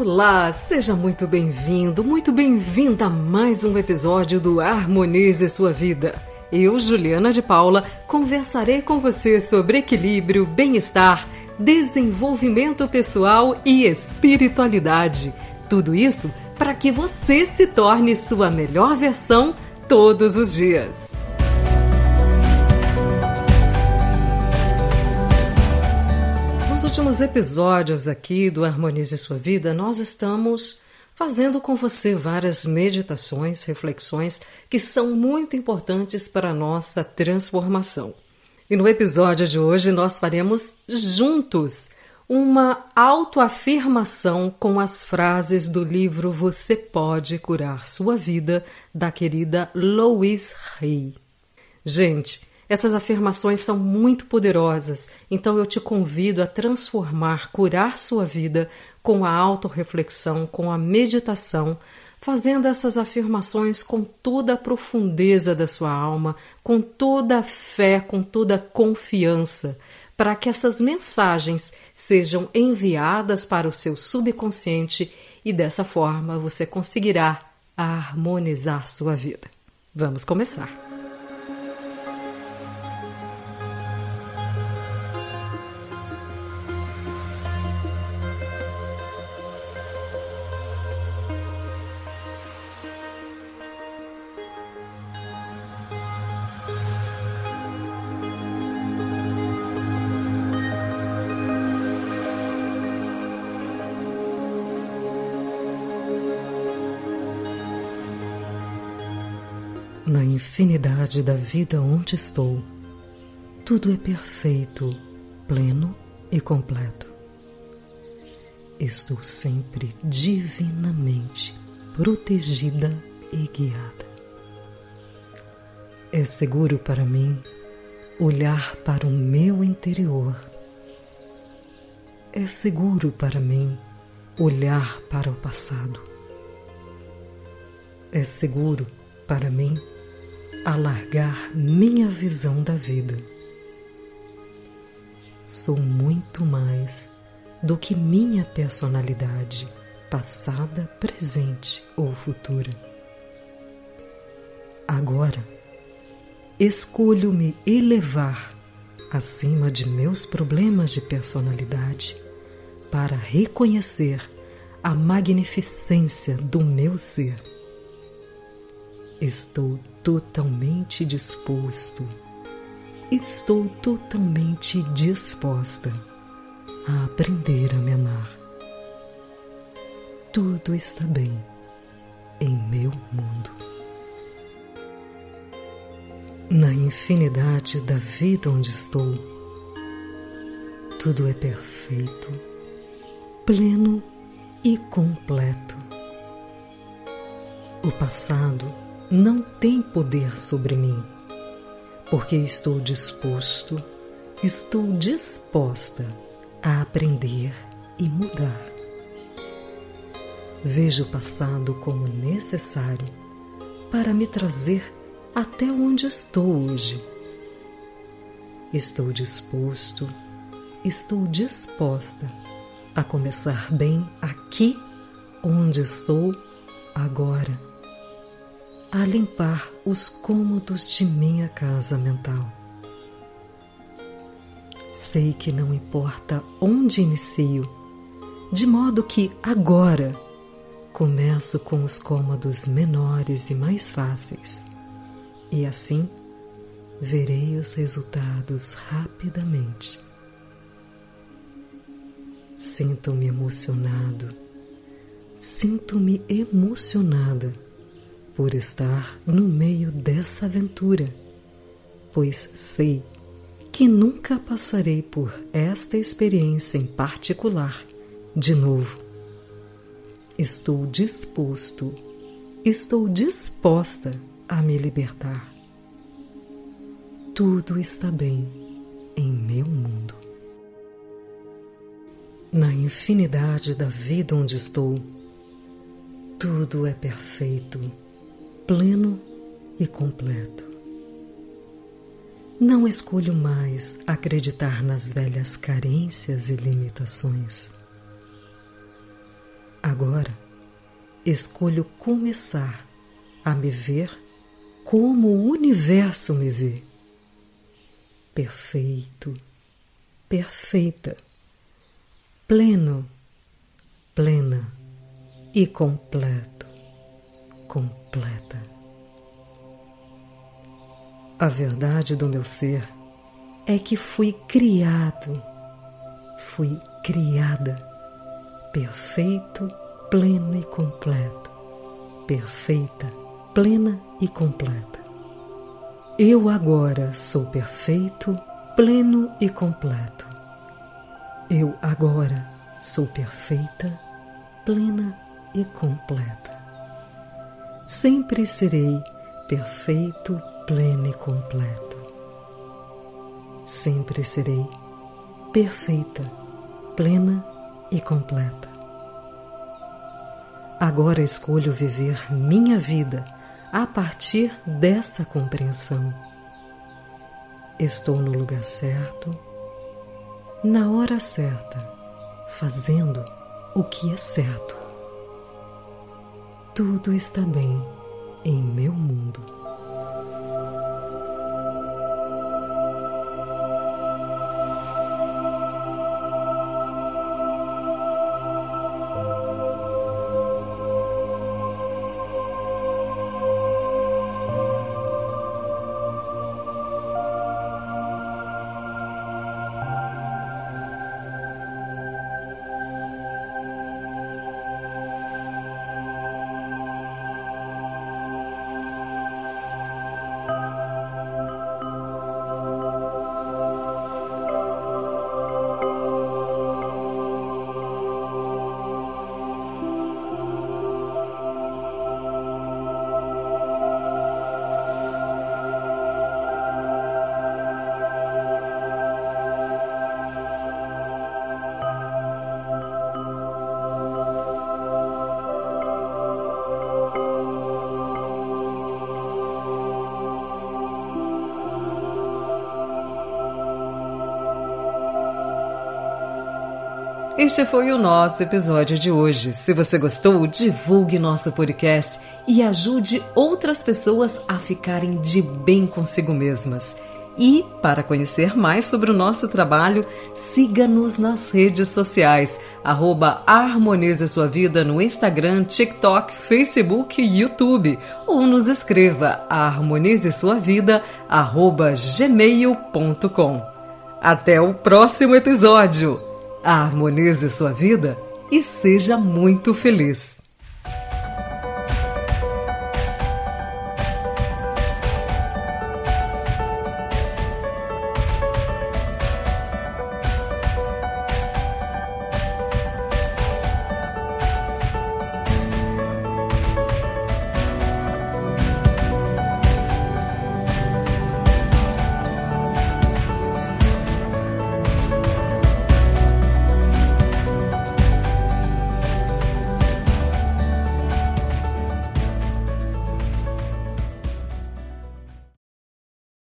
Olá, seja muito bem-vindo, muito bem-vinda a mais um episódio do Harmonize Sua Vida. Eu, Juliana de Paula, conversarei com você sobre equilíbrio, bem-estar, desenvolvimento pessoal e espiritualidade. Tudo isso para que você se torne sua melhor versão todos os dias. Últimos episódios aqui do Harmonize Sua Vida, nós estamos fazendo com você várias meditações, reflexões que são muito importantes para a nossa transformação. E no episódio de hoje nós faremos juntos uma autoafirmação com as frases do livro Você Pode Curar Sua Vida, da querida Louise Hay. Gente, essas afirmações são muito poderosas, então eu te convido a transformar, curar sua vida com a autorreflexão, com a meditação, fazendo essas afirmações com toda a profundeza da sua alma, com toda a fé, com toda a confiança, para que essas mensagens sejam enviadas para o seu subconsciente e dessa forma você conseguirá harmonizar sua vida. Vamos começar. Na infinidade da vida onde estou, tudo é perfeito, pleno e completo. Estou sempre divinamente protegida e guiada. É seguro para mim olhar para o meu interior. É seguro para mim olhar para o passado. É seguro para mim alargar minha visão da vida. Sou muito mais do que minha personalidade, passada, presente ou futura. Agora, escolho me elevar acima de meus problemas de personalidade para reconhecer a magnificência do meu ser. Estou totalmente disposto, estou totalmente disposta a aprender a me amar. Tudo está bem em meu mundo. Na infinidade da vida onde estou, tudo é perfeito, pleno e completo. O passado não tem poder sobre mim, porque estou disposto, estou disposta a aprender e mudar. Vejo o passado como necessário para me trazer até onde estou hoje. Estou disposto, estou disposta a começar bem aqui onde estou agora a limpar os cômodos de minha casa mental. Sei que não importa onde inicio, de modo que agora começo com os cômodos menores e mais fáceis, e assim verei os resultados rapidamente. Sinto-me emocionado, sinto-me emocionada por estar no meio dessa aventura, pois sei que nunca passarei por esta experiência em particular de novo. Estou disposto, estou disposta a me libertar. Tudo está bem em meu mundo. Na infinidade da vida onde estou, tudo é perfeito pleno e completo. Não escolho mais acreditar nas velhas carências e limitações. Agora escolho começar a me ver como o universo me vê. Perfeito, perfeita, pleno, plena e completo, completa. A verdade do meu ser é que fui criado, fui criada, perfeito, pleno e completo, perfeita, plena e completa. Eu agora sou perfeito, pleno e completo. Eu agora sou perfeita, plena e completa. Sempre serei perfeito, pleno e completo. Sempre serei perfeita, plena e completa. Agora escolho viver minha vida a partir dessa compreensão. Estou no lugar certo, na hora certa, fazendo o que é certo. Tudo está bem em meu mundo. Este foi o nosso episódio de hoje. Se você gostou, divulgue nosso podcast e ajude outras pessoas a ficarem de bem consigo mesmas. E, para conhecer mais sobre o nosso trabalho, siga-nos nas redes sociais, arroba Harmonize Sua Vida no Instagram, TikTok, Facebook e YouTube. Ou nos escreva a harmonize sua vida, arroba gmail.com. Até o próximo episódio! Harmonize sua vida e seja muito feliz.